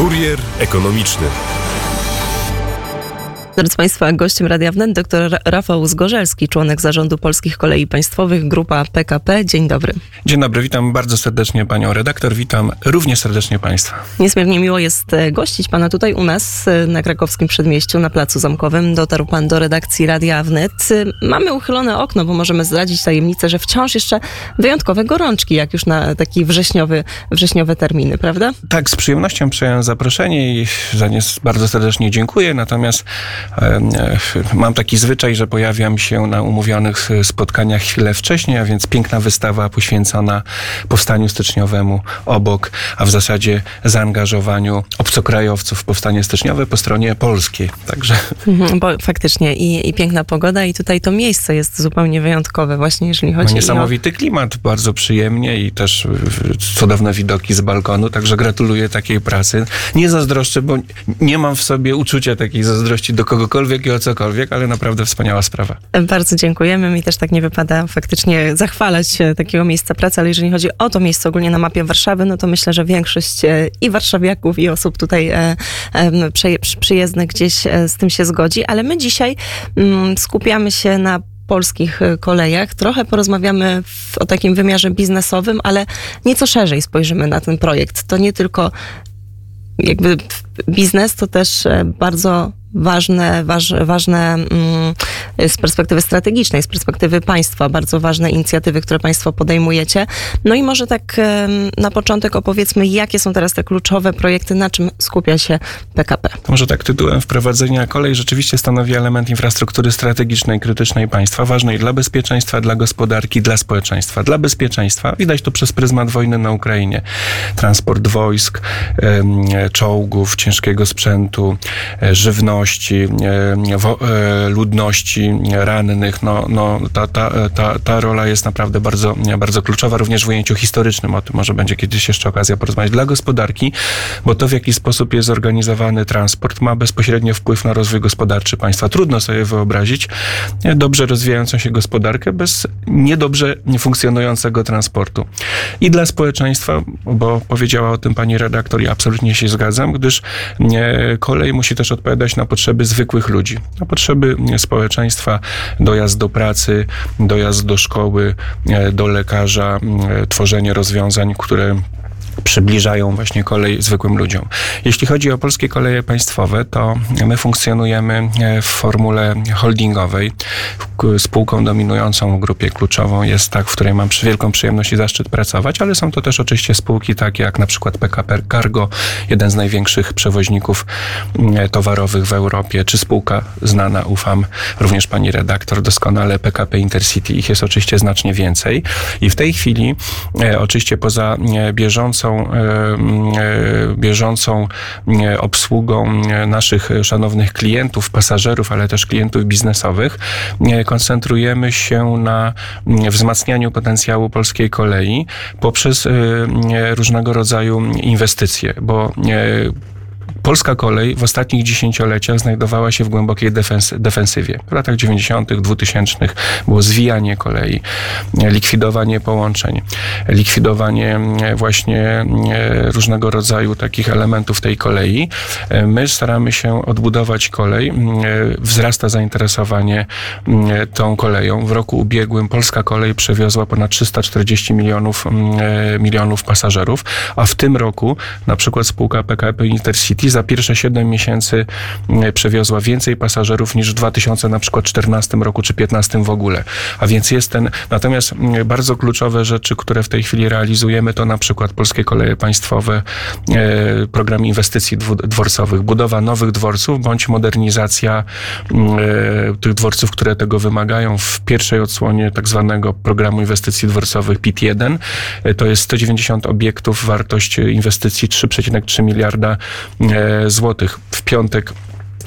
Kurier ekonomiczny. Drodzy Państwa, gościem Radia Wnet dr Rafał Zgorzelski, członek zarządu Polskich Kolei Państwowych, grupa PKP. Dzień dobry. Dzień dobry, witam bardzo serdecznie panią redaktor, witam również serdecznie państwa. Niezmiernie miło jest e, gościć pana tutaj u nas e, na krakowskim przedmieściu, na Placu Zamkowym. Dotarł pan do redakcji Radia Wnet. E, mamy uchylone okno, bo możemy zdradzić tajemnicę, że wciąż jeszcze wyjątkowe gorączki, jak już na taki wrześniowy, wrześniowe terminy, prawda? Tak, z przyjemnością przyjąłem zaproszenie i za nie bardzo serdecznie dziękuję, natomiast Mam taki zwyczaj, że pojawiam się na umówionych spotkaniach chwilę wcześniej, a więc piękna wystawa poświęcona powstaniu styczniowemu obok, a w zasadzie zaangażowaniu obcokrajowców w powstanie styczniowe po stronie polskiej. Także. Mhm, bo faktycznie i, i piękna pogoda i tutaj to miejsce jest zupełnie wyjątkowe właśnie, jeżeli chodzi Ma niesamowity o... klimat, bardzo przyjemnie i też cudowne widoki z balkonu, także gratuluję takiej pracy. Nie zazdroszczę, bo nie mam w sobie uczucia takiej zazdrości do kogokolwiek i o cokolwiek, ale naprawdę wspaniała sprawa. Bardzo dziękujemy. Mi też tak nie wypada faktycznie zachwalać takiego miejsca pracy, ale jeżeli chodzi o to miejsce ogólnie na mapie Warszawy, no to myślę, że większość e, i warszawiaków, i osób tutaj e, przyjezdnych gdzieś e, z tym się zgodzi, ale my dzisiaj mm, skupiamy się na polskich kolejach. Trochę porozmawiamy w, o takim wymiarze biznesowym, ale nieco szerzej spojrzymy na ten projekt. To nie tylko jakby biznes, to też bardzo ważne, waż, ważne mm, z perspektywy strategicznej, z perspektywy państwa, bardzo ważne inicjatywy, które państwo podejmujecie. No i może tak na początek opowiedzmy, jakie są teraz te kluczowe projekty, na czym skupia się PKP. Może tak tytułem wprowadzenia kolej rzeczywiście stanowi element infrastruktury strategicznej, krytycznej państwa, ważnej dla bezpieczeństwa, dla gospodarki, dla społeczeństwa. Dla bezpieczeństwa widać to przez pryzmat wojny na Ukrainie. Transport wojsk, czołgów, ciężkiego sprzętu, e, żywności, ludności, e, ludności rannych, no, no ta, ta, ta, ta rola jest naprawdę bardzo, bardzo kluczowa, również w ujęciu historycznym, o tym może będzie kiedyś jeszcze okazja porozmawiać, dla gospodarki, bo to w jaki sposób jest zorganizowany transport ma bezpośrednio wpływ na rozwój gospodarczy państwa. Trudno sobie wyobrazić dobrze rozwijającą się gospodarkę bez niedobrze funkcjonującego transportu. I dla społeczeństwa, bo powiedziała o tym pani redaktor i absolutnie się zgadzam, gdyż kolej musi też odpowiadać na potrzeby zwykłych ludzi, na potrzeby społeczeństwa, dojazd do pracy, dojazd do szkoły, e, do lekarza, tworzenie rozwiązań, które przybliżają właśnie kolej zwykłym ludziom. Jeśli chodzi o polskie koleje państwowe, to my funkcjonujemy e, w formule holdingowej. Spółką dominującą grupie kluczową jest tak, w której mam wielką przyjemność i zaszczyt pracować, ale są to też oczywiście spółki takie jak na przykład PKP Cargo, jeden z największych przewoźników e, towarowych w Europie, czy spółka znana, ufam, również pani redaktor doskonale, PKP Intercity. Ich jest oczywiście znacznie więcej. I w tej chwili, e, oczywiście poza bieżącą E, e, bieżącą e, obsługą naszych szanownych klientów, pasażerów, ale też klientów biznesowych, koncentrujemy się na wzmacnianiu potencjału polskiej kolei poprzez różnego rodzaju inwestycje, bo Polska kolej w ostatnich dziesięcioleciach znajdowała się w głębokiej defens defensywie. W latach 90., 2000 było zwijanie kolei, likwidowanie połączeń, likwidowanie mm, właśnie mm, różnego rodzaju takich elementów tej kolei. My staramy się odbudować kolej. Mm, wzrasta zainteresowanie tą koleją. W roku ubiegłym polska kolej przewiozła ponad 340 milionów, milionów pasażerów, a w tym roku na przykład spółka PKP Intercity za pierwsze 7 miesięcy mm, przewiozła więcej pasażerów niż w 2000 na przykład 14 roku czy 15 w ogóle. A więc jest ten, natomiast mm, bardzo kluczowe rzeczy, które w tej chwili realizujemy, to na przykład Polskie Koleje Państwowe, e, program inwestycji dworcowych, budowa nowych dworców bądź modernizacja mm, e, tych dworców, które tego wymagają. W pierwszej odsłonie tak zwanego programu inwestycji dworcowych PIT-1 e, to jest 190 obiektów, wartość inwestycji 3,3 miliarda złotych. W piątek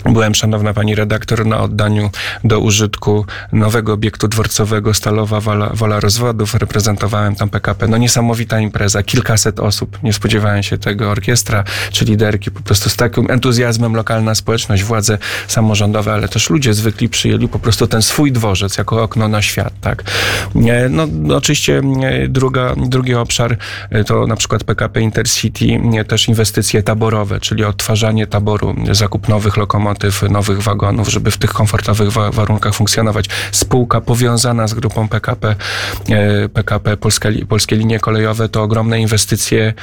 Byłem, szanowna pani redaktor, na oddaniu do użytku nowego obiektu dworcowego Stalowa Wola, Wola Rozwodów. Reprezentowałem tam PKP. No niesamowita impreza, kilkaset osób. Nie spodziewałem się tego. Orkiestra czy liderki, po prostu z takim entuzjazmem lokalna społeczność, władze samorządowe, ale też ludzie zwykli przyjęli po prostu ten swój dworzec jako okno na świat, tak. No, no oczywiście druga, drugi obszar to na przykład PKP Intercity, też inwestycje taborowe, czyli odtwarzanie taboru, zakup nowych lokomotyw, lokomotyw, nowych wagonów, żeby w tych komfortowych wa warunkach funkcjonować. Spółka powiązana z grupą PKP, PKP e, Polskie, Polskie Linie Kolejowe to ogromne inwestycje e,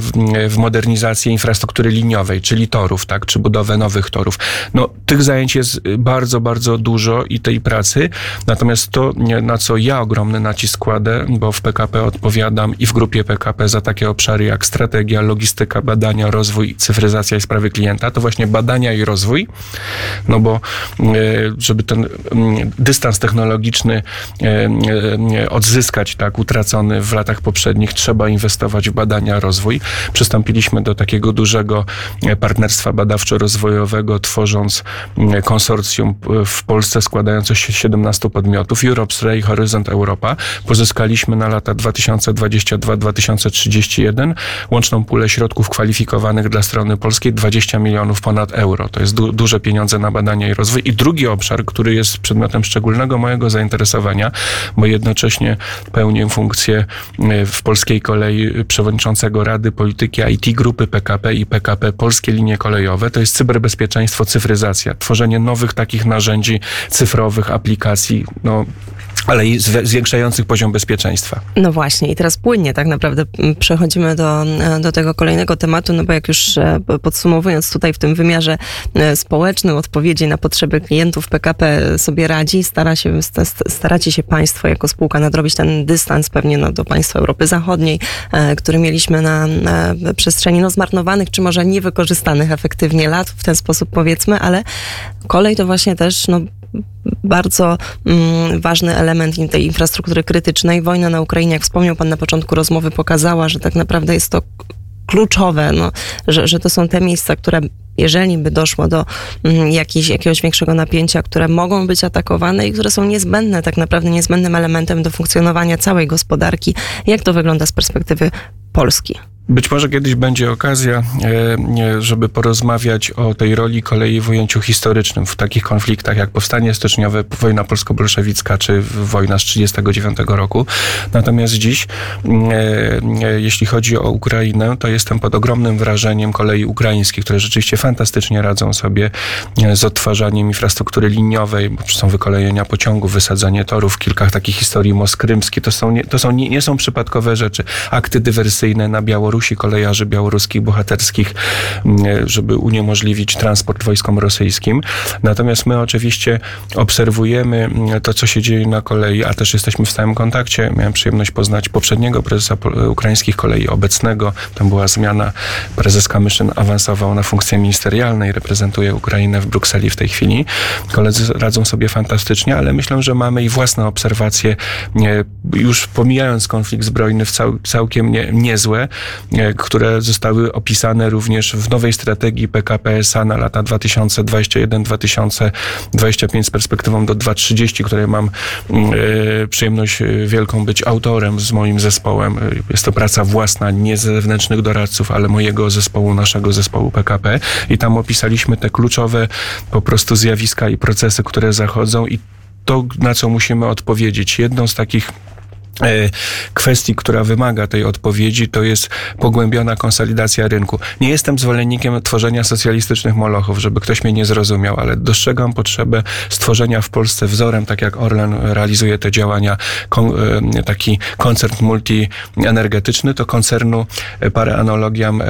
w, w modernizację infrastruktury liniowej, czyli torów, tak, czy budowę nowych torów. No, tych zajęć jest bardzo, bardzo dużo i tej pracy. Natomiast to, na co ja ogromny nacisk kładę, bo w PKP odpowiadam i w grupie PKP za takie obszary jak strategia, logistyka, badania, rozwój, cyfryzacja i sprawy klienta, to właśnie badania i rozwój, no bo e, żeby ten mm, dystans technologiczny e, e, odzyskać, tak, utracony w latach poprzednich, trzeba inwestować w badania, rozwój. Przystąpiliśmy do takiego dużego partnerstwa badawczo-rozwojowego, tworząc mm, konsorcjum w Polsce składające się z 17 podmiotów, Europe Ray, Horyzont Europa. Pozyskaliśmy na lata 2022-2031 łączną pulę środków kwalifikowanych dla strony polskiej 20 milionów ponad euro. To jest du duże pieniądze na badania i rozwój. I drugi obszar, który jest przedmiotem szczególnego mojego zainteresowania, bo jednocześnie pełnię funkcję e, w Polskiej Kolei przewodniczącego Rady Polityki IT Grupy PKP i PKP Polskie Linie Kolejowe, to jest cyberbezpieczeństwo, cyfryzacja, tworzenie nowych takich narzędzi cyfrowych, aplikacji, no, ale i zwiększających poziom bezpieczeństwa. No właśnie, i teraz płynnie tak naprawdę przechodzimy do, do tego kolejnego tematu, no bo jak już e, podsumowując tutaj w tym wymiarze e, społecznym odpowiedzi na potrzeby klientów PKP sobie radzi, stara się, staracie się Państwo jako spółka nadrobić ten dystans pewnie no, do państw Europy Zachodniej, e, który mieliśmy na, na przestrzeni no, zmarnowanych, czy może niewykorzystanych efektywnie lat, w ten sposób powiedzmy, ale kolej to właśnie też no, bardzo mm, ważny element tej infrastruktury krytycznej. Wojna na Ukrainie, jak wspomniał Pan na początku rozmowy, pokazała, że tak naprawdę jest to kluczowe, no, że, że to są te miejsca, które jeżeli by doszło do mm, jakiś, jakiegoś większego napięcia, które mogą być atakowane i które są niezbędne, tak naprawdę niezbędnym elementem do funkcjonowania całej gospodarki. Jak to wygląda z perspektywy Polski? Być może kiedyś będzie okazja, e, żeby porozmawiać o tej roli kolei w ujęciu historycznym, w takich konfliktach jak powstanie styczniowe, wojna polsko-bolszewicka czy wojna z 1939 roku. Natomiast dziś, e, e, jeśli chodzi o Ukrainę, to jestem pod ogromnym wrażeniem kolei ukraińskich, które rzeczywiście fantastycznie radzą sobie z odtwarzaniem infrastruktury liniowej, bo są wykolejenia pociągów, wysadzanie torów, kilka takich historii moskrymskich. To są, to są, nie, nie są przypadkowe rzeczy. Akty dywersyjne na Białorusi, Białorusi, kolejarzy białoruskich bohaterskich, mm, żeby uniemożliwić transport wojskom rosyjskim. Natomiast my oczywiście obserwujemy mm, to, co się dzieje na kolei, a też jesteśmy w stałym kontakcie. Miałem przyjemność poznać poprzedniego prezesa ukraińskich kolei, obecnego. Tam była zmiana. Prezes Kamyszyn awansował na funkcję ministerialnej, reprezentuje Ukrainę w Brukseli w tej chwili. Koledzy radzą sobie fantastycznie, ale myślę, że mamy i własne obserwacje, już pomijając konflikt zbrojny, w cał, całkiem nie, niezłe, które zostały opisane również w nowej strategii PKP SA na lata 2021-2025 z perspektywą do 2030, której mam mm, e, przyjemność e, wielką być autorem z moim zespołem. Jest to praca własna, nie zewnętrznych doradców, ale mojego zespołu, naszego zespołu PKP i tam opisaliśmy te kluczowe po prostu zjawiska i procesy, które zachodzą i to, na co musimy odpowiedzieć. Jedną z takich E, kwestii, która wymaga tej odpowiedzi, to jest pogłębiona konsolidacja rynku. Nie jestem zwolennikiem tworzenia socjalistycznych molochów, żeby ktoś mnie nie zrozumiał, ale dostrzegam potrzebę stworzenia w Polsce wzorem, tak jak Orlen realizuje te działania, e, taki koncert multienergetyczny, to koncernu e, parę analogiam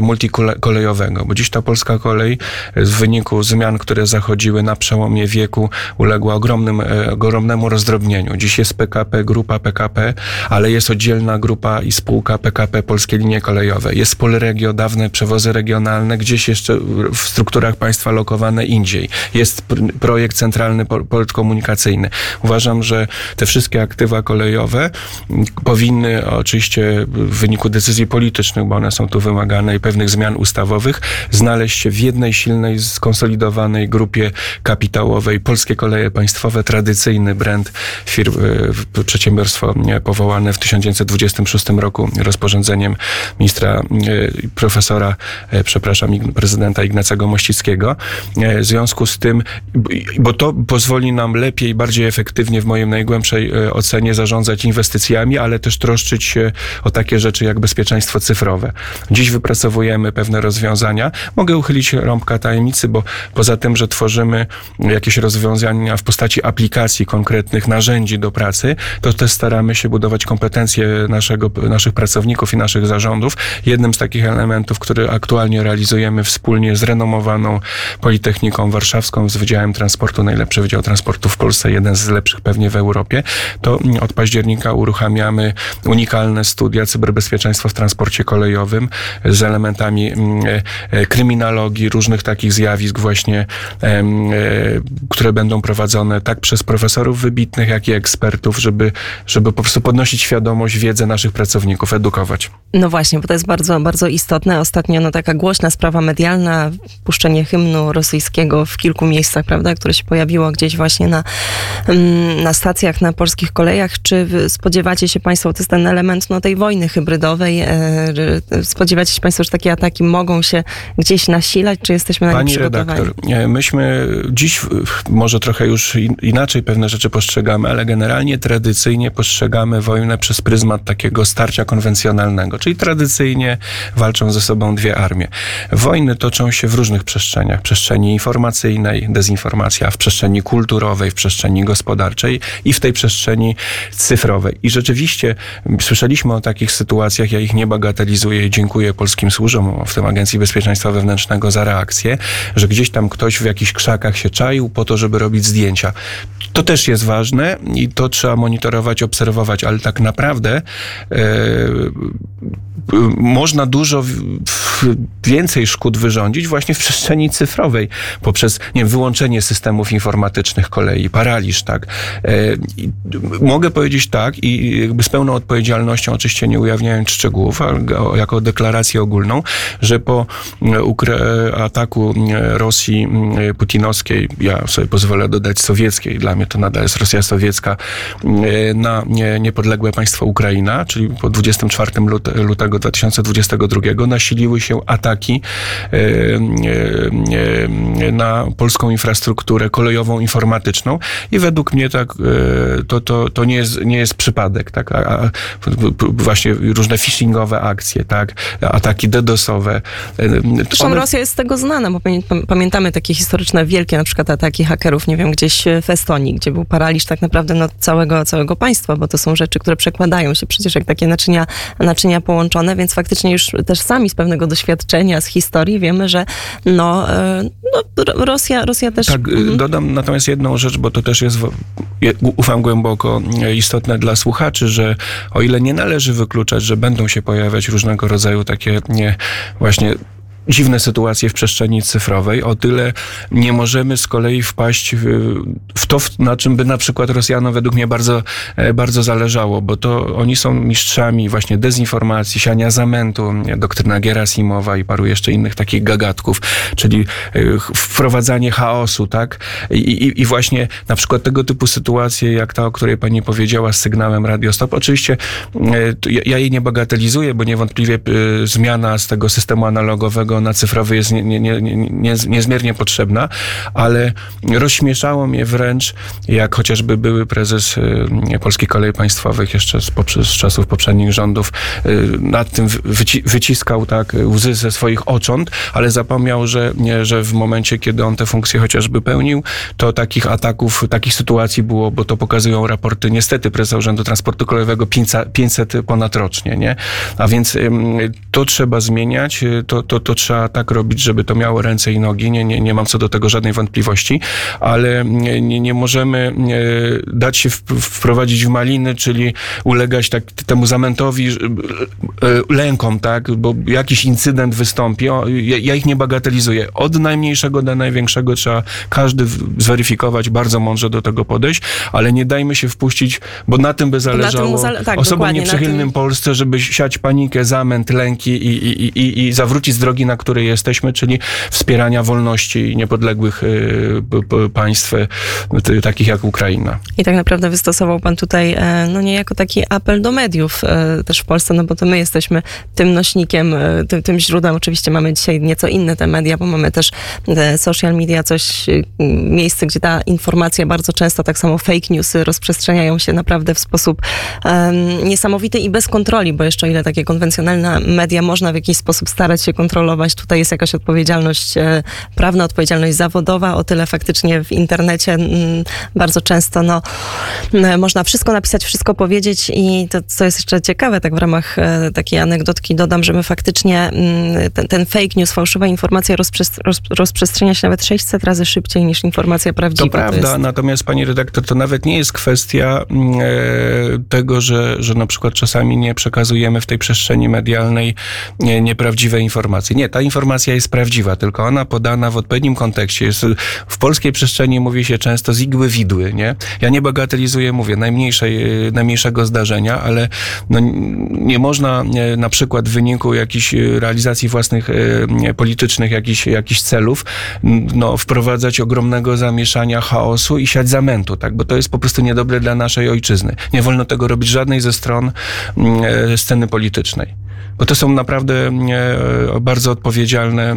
multikolejowego, bo dziś ta polska kolej w wyniku zmian, które zachodziły na przełomie wieku, uległa ogromnym, ogromnemu rozdrobnieniu. Dziś jest PKP Grupa PKP, ale jest oddzielna grupa i spółka PKP Polskie Linie Kolejowe. Jest Polregio, dawne przewozy regionalne, gdzieś jeszcze w strukturach państwa lokowane indziej. Jest projekt centralny port komunikacyjny. Uważam, że te wszystkie aktywa kolejowe powinny oczywiście w wyniku decyzji politycznych, bo one są tu wymagane i pewnych zmian ustawowych, znaleźć się w jednej silnej, skonsolidowanej grupie kapitałowej. Polskie Koleje Państwowe, tradycyjny brand firm, e, przedsiębiorstwo powołane w 1926 roku rozporządzeniem ministra, e, profesora, e, przepraszam, prezydenta Ignacego Mościckiego. W związku z tym, bo to pozwoli nam lepiej, bardziej efektywnie w mojej najgłębszej ocenie zarządzać inwestycjami, ale też troszczyć się o takie rzeczy jak bezpieczeństwo cyfrowe. Dziś wypracowujemy pewne rozwiązania. Mogę uchylić rąbka tajemnicy, bo poza tym, że tworzymy jakieś rozwiązania w postaci aplikacji konkretnych narzędzi do pracy, to też staramy się budować kompetencje naszego, naszych pracowników i naszych zarządów. Jednym z takich elementów, który aktualnie realizujemy wspólnie z renomowaną Politechniką Warszawską, z Wydziałem Transportu, najlepszy Wydział Transportu w Polsce, jeden z lepszych pewnie w Europie, to od października uruchamiamy unikalne studia cyberbezpieczeństwa w transporcie kolejowym z elementami mm, e, e, kryminologii, różnych takich zjawisk właśnie, e, które będą prowadzone tak przez profesorów wybitnych, jak i ekspertów, żeby, żeby po prostu podnosić świadomość, wiedzę naszych pracowników, edukować. No właśnie, bo to jest bardzo, bardzo istotne. Ostatnio no, taka głośna sprawa medialna, puszczenie hymnu rosyjskiego w kilku miejscach, prawda, które się pojawiło gdzieś właśnie na, mm, na stacjach, na polskich kolejach. Czy spodziewacie się Państwo, to jest ten element no, tej wojny hybrydowej, e, spodziewacie się Państwo, że takie ataki mogą się gdzieś nasilać, czy jesteśmy na Pani nie przygotowani? redaktor, myśmy dziś może trochę już inaczej pewne rzeczy postrzegamy, ale generalnie tradycyjnie postrzegamy wojnę przez pryzmat takiego starcia konwencjonalnego, czyli tradycyjnie walczą ze sobą dwie armie. Wojny toczą się w różnych przestrzeniach. Przestrzeni informacyjnej, dezinformacja, w przestrzeni kulturowej, w przestrzeni gospodarczej i w tej przestrzeni cyfrowej. I rzeczywiście słyszeliśmy o takich sytuacjach, ja ich nie bagatelizuję i dziękuję polskim służbom, w tym Agencji Bezpieczeństwa Wewnętrznego za reakcję, że gdzieś tam ktoś w jakichś krzakach się czaił po to, żeby robić zdjęcia. To też jest ważne i to trzeba monitorować, obserwować, ale tak naprawdę e, można dużo więcej szkód wyrządzić właśnie w przestrzeni cyfrowej poprzez nie wiem, wyłączenie systemów informatycznych kolei, paraliż, tak. E, mogę powiedzieć tak i jakby z pełną odpowiedzialnością, oczywiście nie ujawniając szczegółów, ale jako deklarację ogólną, że po ataku Rosji putinowskiej, ja sobie pozwolę dodać sowieckiej, dla mnie to nadal jest Rosja sowiecka, na niepodległe państwo Ukraina, czyli po 24 lutego 2022 nasiliły się ataki e, e, na polską infrastrukturę kolejową, informatyczną. I według mnie tak e, to, to, to nie, jest, nie jest przypadek, tak, a, a właśnie różne phishingowe akcje, tak, ataki DDoSowe. Zresztą One... Rosja jest z tego znana, bo pamiętamy takie historyczne, wielkie na przykład ataki hakerów, nie wiem, gdzieś w Estonii, gdzie był paraliż tak naprawdę no, całego, całego państwa, bo to są rzeczy, które przekładają się przecież jak takie naczynia, naczynia połączone, więc faktycznie już też sami z pewnego doświadczenia, z historii wiemy, że no, e, no Rosja, Rosja też... Tak, mhm. dodam natomiast jedną rzecz, bo to też jest, ufam głęboko, istotne dla słuchaczy, że o ile nie należy wykluczać, że będą się pojawiać różnego rodzaju takie nie, właśnie dziwne sytuacje w przestrzeni cyfrowej, o tyle nie możemy z kolei wpaść w, to, na czym by na przykład Rosjanom według mnie bardzo, e, bardzo zależało, bo to oni są mistrzami właśnie dezinformacji, siania zamętu, doktryna Gerasimowa i paru jeszcze innych takich gagatków, czyli e, wprowadzanie chaosu, tak? I, i, i właśnie na przykład tego typu sytuacje, jak ta, o której pani powiedziała z sygnałem Radiostop, oczywiście e, ja jej nie bagatelizuję, bo niewątpliwie zmiana z tego systemu analogowego na cyfrowy jest nie, nie, nie, nie, niezmiernie potrzebna, ale rozśmieszało mnie wręcz, jak chociażby były prezes y, Polskiej Kolei Państwowych jeszcze z, z czasów poprzednich rządów y, nad tym wyci wyciskał tak łzy ze swoich ocząt, ale zapomniał, że, nie, że w momencie, kiedy on te funkcje chociażby pełnił, to takich ataków, takich sytuacji było, bo to pokazują raporty niestety prezesa Urzędu Transportu Kolejowego 500 ponad rocznie, nie? A więc to trzeba zmieniać, to, to, to trzeba tak robić, żeby to miało ręce i nogi. Nie, nie, nie mam co do tego żadnej wątpliwości, ale nie, nie, możemy dać się wprowadzić w maliny, czyli ulegać tak, temu zamętowi, e, lękom, tak, bo jakiś incydent wystąpi. Ja, ja ich nie bagatelizuję. Od najmniejszego do największego trzeba każdy zweryfikować, bardzo mądrze do tego podejść, ale nie dajmy się wpuścić, bo na tym by zależało zale tak, osobom nieprzychylnym tym... Polsce, żeby siać panikę, zamęt, lęki i, i, i, i zawrócić z drogi, na której jesteśmy, czyli wspierania wolności niepodległych y, państw, y, takich jak Ukraina. I tak naprawdę wystosował pan tutaj, e, no niejako taki apel do mediów e, też w Polsce, no bo to my jesteśmy tym nośnikiem, e, tym, tym źródłem. Oczywiście mamy dzisiaj nieco inne te media, bo mamy też social media, coś, miejsce, gdzie ta informacja bardzo często, tak samo fake newsy rozprzestrzeniają się naprawdę w sposób um, niesamowity i bez kontroli, bo jeszcze o ile takie konwencjonalne media można w jakiś sposób starać się kontrolować, tutaj jest jakaś odpowiedzialność e, prawna, odpowiedzialność zawodowa, o tyle faktycznie w internecie m, bardzo często no, można wszystko napisać, wszystko powiedzieć i to, co jest jeszcze ciekawe, tak w ramach e, takiej anegdotki dodam, że my faktycznie ten, ten fake news, fałszywa informacja rozprzestrzenia się nawet 600 razy szybciej niż informacja prawdziwa. To prawda, to jest... natomiast pani redaktor, to nawet nie jest kwestia mm, e, tego, że, że na przykład czasami nie przekazujemy w tej przestrzeni medialnej nie, nieprawdziwe informacje. Nie, ta informacja jest prawdziwa, tylko ona podana w odpowiednim kontekście. Jest, w polskiej przestrzeni mówi się często z igły widły, nie? Ja nie bagatelizuję, mówię, najmniejszej, e, najmniejszego zdarzenia, ale no, nie można e, na przykład w wyniku jakichś realizacji własnych politycznych jakichś, celów no, wprowadzać ogromnego zamieszania, chaosu i siać zamętu, tak? Bo to jest po prostu niedobre dla naszej ojczyzny. Nie wolno tego robić żadnej ze stron e, sceny politycznej bo to są naprawdę bardzo odpowiedzialne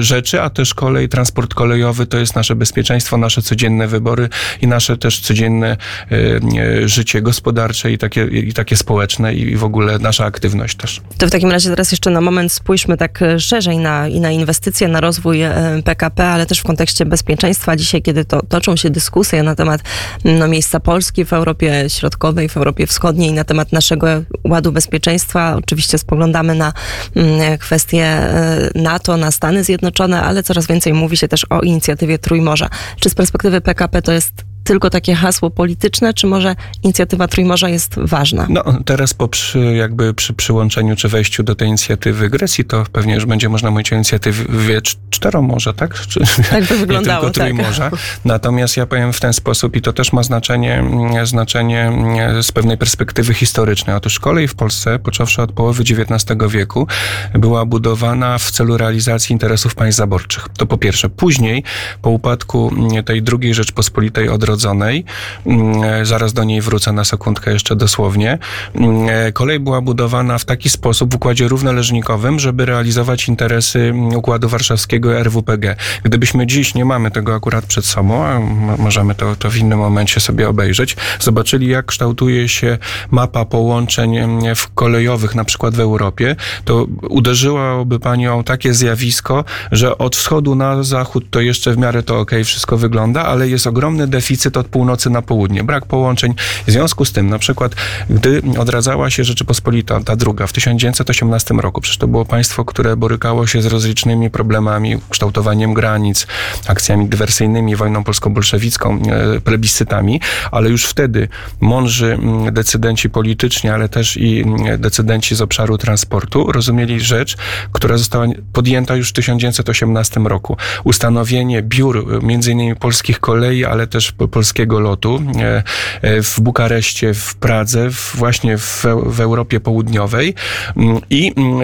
rzeczy, a też kolej, transport kolejowy to jest nasze bezpieczeństwo, nasze codzienne wybory i nasze też codzienne e, życie gospodarcze i takie, i takie społeczne i w ogóle nasza aktywność też. To w takim razie teraz jeszcze na moment spójrzmy tak e, szerzej na, i na inwestycje, na rozwój PKP, ale też w kontekście bezpieczeństwa. Dzisiaj, kiedy to, toczą się dyskusje na temat no, miejsca Polski w Europie Środkowej, w Europie Wschodniej, na temat naszego ładu bezpieczeństwa, oczywiście spoglądamy na mm, kwestie e, NATO, na Stany Zjednoczone, ale coraz więcej mówi się też o inicjatywie Trójmorza. Czy z perspektywy PKP to jest tylko takie hasło polityczne, czy może inicjatywa Trójmorza jest ważna? No, teraz po przy, jakby przy przyłączeniu czy wejściu do tej inicjatywy Grecji, to pewnie już będzie można mówić o inicjatywie czteromorza, tak? Czy, tak by wyglądało, nie tylko Trójmorza. Tak. Natomiast ja powiem w ten sposób i to też ma znaczenie, mm, znaczenie mm, z pewnej perspektywy historycznej. Otóż kolej w Polsce, począwszy od połowy XIX wieku, była budowana w celu realizacji interesów państw zaborczych. To po pierwsze. Później, po upadku mm, tej drugiej Rzeczpospolitej od Odrodzonej. Mm, e, zaraz do niej wrócę na sekundkę jeszcze dosłownie. Mm, e, kolej była budowana w taki sposób w układzie równależnikowym, żeby realizować interesy mm, Układu Warszawskiego RWPG. Gdybyśmy dziś, nie mamy tego akurat przed sobą, a możemy to, to w innym momencie sobie obejrzeć, zobaczyli jak kształtuje się mapa połączeń w kolejowych, na przykład w Europie, to uderzyłoby Panią takie zjawisko, że od wschodu na zachód to jeszcze w miarę to ok, wszystko wygląda, ale jest ogromny deficyt deficyt od północy na południe, brak połączeń. W związku z tym, na przykład, gdy odradzała się Rzeczypospolita, ta druga, w 1918 roku, przecież to było państwo, które borykało się z rozlicznymi problemami, kształtowaniem granic, akcjami dywersyjnymi, wojną polsko-bolszewicką, e, plebiscytami, ale już wtedy mądrzy decydenci polityczni, ale też i decydenci z obszaru transportu rozumieli rzecz, która została podjęta już w 1918 roku. Ustanowienie biur, między innymi polskich kolei, ale też polskiego lotu e, e, w Bukareszcie, w Pradze, właśnie w, w Europie Południowej mm, i mm,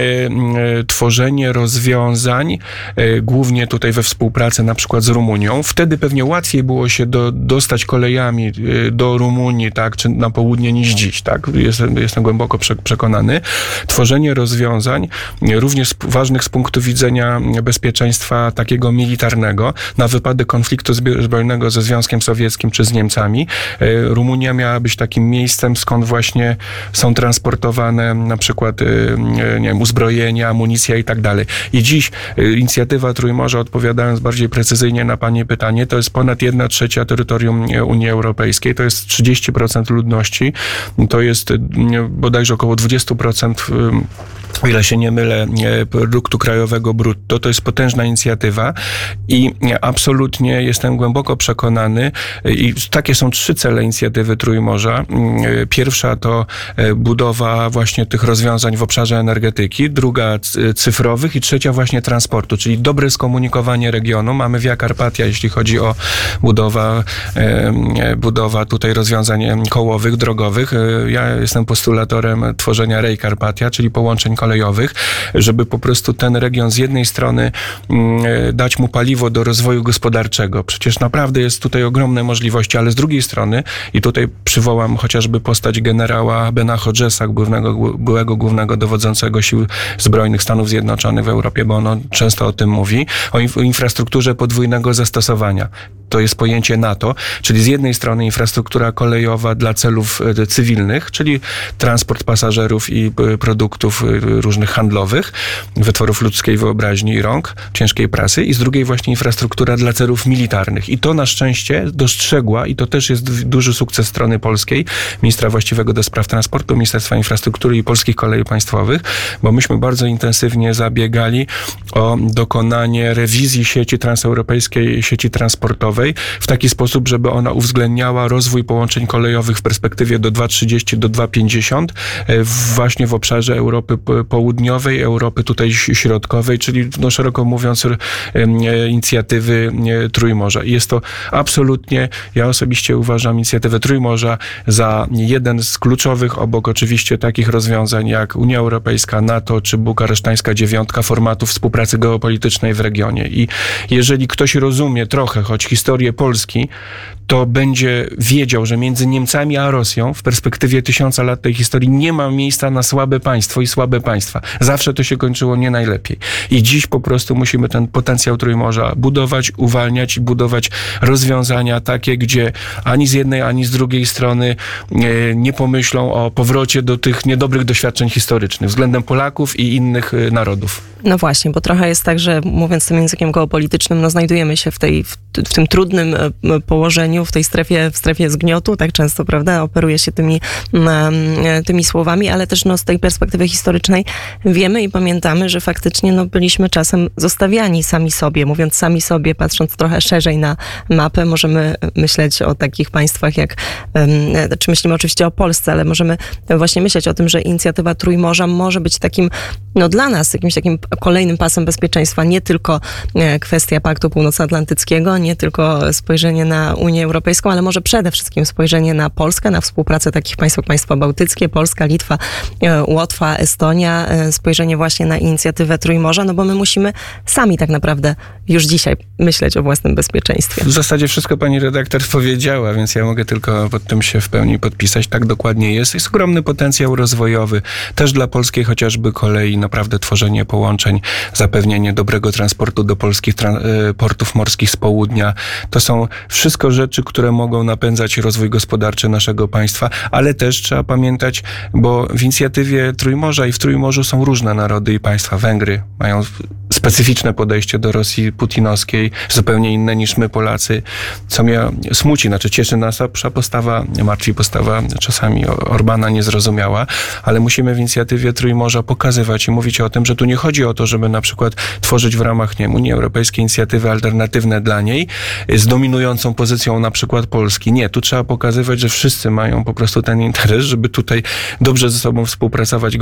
e, tworzenie rozwiązań, głównie tutaj we współpracy na przykład z Rumunią. Wtedy pewnie łatwiej było się do, dostać kolejami do Rumunii, tak, czy na południe niż dziś, tak. Jestem, jestem głęboko przekonany. Tworzenie rozwiązań, również ważnych z punktu widzenia bezpieczeństwa takiego militarnego, na wypadek konfliktu zbrojnego ze Związkiem Sowieckim, Sowieckim czy z Niemcami. E, Rumunia miała być takim miejscem, skąd właśnie są transportowane na przykład e, nie wiem, uzbrojenia, amunicja i tak dalej. I dziś e, inicjatywa Trójmorza, odpowiadając bardziej precyzyjnie na Pani pytanie, to jest ponad 1 trzecia terytorium Unii Europejskiej, to jest 30% ludności, to jest bodajże około 20% o ile się nie mylę, e, produktu krajowego brutto. To jest potężna inicjatywa i absolutnie jestem głęboko przekonany e, i takie są trzy cele inicjatywy Trójmorza. Mm, e, Pierwsza to budowa właśnie tych rozwiązań w obszarze energetyki, druga cyfrowych i trzecia właśnie transportu, czyli dobre skomunikowanie regionu. Mamy Via Carpatia, jeśli chodzi o budowa, budowa tutaj rozwiązań kołowych, drogowych. Ja jestem postulatorem tworzenia Rej Carpatia, czyli połączeń kolejowych kolejowych, żeby po prostu ten region z jednej strony mm, e, dać mu paliwo do rozwoju gospodarczego. Przecież naprawdę jest tutaj ogromne możliwości, ale z drugiej strony, i tutaj przywołam chociażby postać generała Bena Hodgesa, byłego, byłego głównego dowodzącego sił zbrojnych Stanów Zjednoczonych w Europie, bo ono często o tym mówi, o infrastrukturze podwójnego zastosowania to jest pojęcie NATO, czyli z jednej strony infrastruktura kolejowa dla celów e, cywilnych, czyli transport pasażerów i e, produktów różnych handlowych, wytworów ludzkiej wyobraźni i rąk, ciężkiej prasy, i z drugiej właśnie infrastruktura dla celów militarnych. I to na szczęście dostrzegła, i to też jest duży sukces strony polskiej, ministra właściwego do spraw transportu, Ministerstwa Infrastruktury i Polskich Kolei Państwowych, bo myśmy bardzo intensywnie zabiegali o dokonanie rewizji sieci transeuropejskiej, sieci transportowej, w taki sposób, żeby ona uwzględniała rozwój połączeń kolejowych w perspektywie do 2030 do 2050 e, właśnie w obszarze Europy Południowej, Europy tutaj środkowej, czyli no, szeroko mówiąc e, inicjatywy Trójmorza. I jest to absolutnie, ja osobiście uważam inicjatywę Trójmorza za jeden z kluczowych, obok oczywiście takich rozwiązań jak Unia Europejska, NATO czy bukaresztańska dziewiątka formatów współpracy geopolitycznej w regionie. I jeżeli ktoś rozumie trochę, choć historię Polski, to będzie wiedział, że między Niemcami a Rosją w perspektywie tysiąca lat tej historii nie ma miejsca na słabe państwo i słabe państwa. Zawsze to się kończyło nie najlepiej. I dziś po prostu musimy ten potencjał Trójmorza budować, uwalniać i budować rozwiązania takie, gdzie ani z jednej, ani z drugiej strony nie, nie pomyślą o powrocie do tych niedobrych doświadczeń historycznych względem Polaków i innych y, narodów. No właśnie, bo trochę jest tak, że mówiąc tym językiem geopolitycznym, no znajdujemy się w, tej, w, w tym trudnym e, położeniu, w tej strefie, w strefie zgniotu, tak często, prawda, operuje się tymi, e, tymi słowami, ale też no, z tej perspektywy historycznej wiemy i pamiętamy, że faktycznie no, byliśmy czasem zostawiani sami sobie. Mówiąc sami sobie, patrząc trochę szerzej na mapę, możemy myśleć o takich państwach jak, e, czy myślimy oczywiście o Polsce, ale możemy właśnie myśleć o tym, że inicjatywa Trójmorza może być takim, no dla nas, jakimś takim kolejnym pasem bezpieczeństwa, nie tylko kwestia Paktu Północnoatlantyckiego, nie tylko spojrzenie na Unię Europejską, ale może przede wszystkim spojrzenie na Polskę, na współpracę takich państw jak państwa bałtyckie, Polska, Litwa, e, Łotwa, Estonia, e, spojrzenie właśnie na inicjatywę Trójmorza, no bo my musimy sami tak naprawdę już dzisiaj myśleć o własnym bezpieczeństwie. W zasadzie wszystko pani redaktor powiedziała, więc ja mogę tylko pod tym się w pełni podpisać. Tak dokładnie jest. Jest ogromny potencjał rozwojowy, też dla polskiej chociażby kolei, naprawdę tworzenie połączeń, zapewnienie dobrego transportu do polskich e, portów morskich z południa. To są wszystko rzeczy, które mogą napędzać rozwój gospodarczy naszego państwa, ale też trzeba pamiętać, bo w inicjatywie Trójmorza i w Trójmorzu są różne narody i państwa. Węgry mają specyficzne podejście do Rosji putinowskiej, zupełnie inne niż my Polacy, co mnie smuci, znaczy cieszy nas a postawa, martwi postawa czasami Orbana niezrozumiała, ale musimy w inicjatywie Trójmorza pokazywać i mówić o tym, że tu nie chodzi o to, żeby na przykład tworzyć w ramach nie Unii Europejskiej inicjatywy alternatywne dla niej z dominującą pozycją na przykład Polski. Nie, tu trzeba pokazywać, że wszyscy mają po prostu ten interes, żeby tutaj dobrze ze sobą współpracować